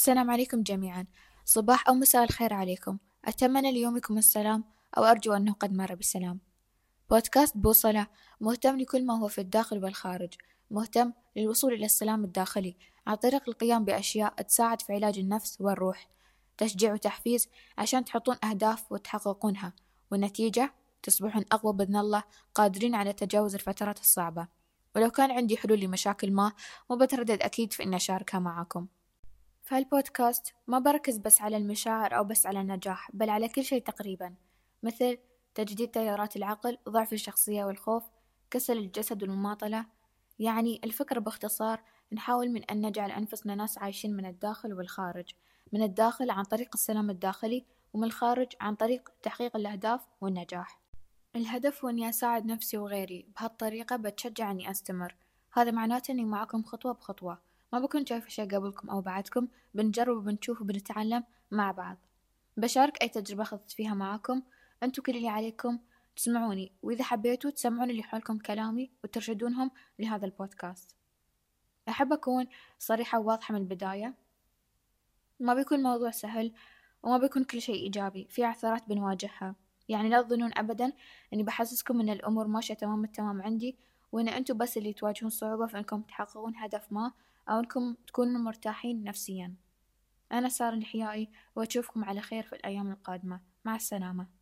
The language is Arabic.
السلام عليكم جميعا. صباح أو مساء الخير عليكم. أتمنى ليومكم السلام أو أرجو أنه قد مر بسلام. بودكاست بوصلة مهتم لكل ما هو في الداخل والخارج. مهتم للوصول إلى السلام الداخلي عن طريق القيام بأشياء تساعد في علاج النفس والروح. تشجيع وتحفيز عشان تحطون أهداف وتحققونها. والنتيجة تصبحون أقوى بإذن الله قادرين على تجاوز الفترات الصعبة. ولو كان عندي حلول لمشاكل ما مو بتردد أكيد في إني أشاركها معاكم في هالبودكاست ما بركز بس على المشاعر أو بس على النجاح بل على كل شيء تقريبا مثل تجديد تيارات العقل ضعف الشخصية والخوف كسل الجسد والمماطلة. يعني الفكرة باختصار نحاول من أن نجعل أنفسنا ناس عايشين من الداخل والخارج من الداخل عن طريق السلام الداخلي ومن الخارج عن طريق تحقيق الأهداف والنجاح. الهدف هو إني أساعد نفسي وغيري بهالطريقة بتشجع إني أستمر. هذا معناته إني معكم خطوة بخطوة. ما بكون شايفة شي قبلكم أو بعدكم بنجرب وبنشوف وبنتعلم مع بعض. بشارك أي تجربة خذت فيها معاكم. أنتو كل اللي عليكم تسمعوني وإذا حبيتوا تسمعون اللي حولكم كلامي وترشدونهم لهذا البودكاست. أحب أكون صريحة وواضحة من البداية. ما بيكون موضوع سهل وما بيكون كل شيء إيجابي في عثرات بنواجهها. يعني لا تظنون أبدا أني بحسسكم أن الأمور ماشية تمام التمام عندي وأن أنتم بس اللي تواجهون صعوبة في أنكم تحققون هدف ما أو أنكم تكونوا مرتاحين نفسيا. أنا سارة الحيائي وأشوفكم على خير في الأيام القادمة. مع السلامة.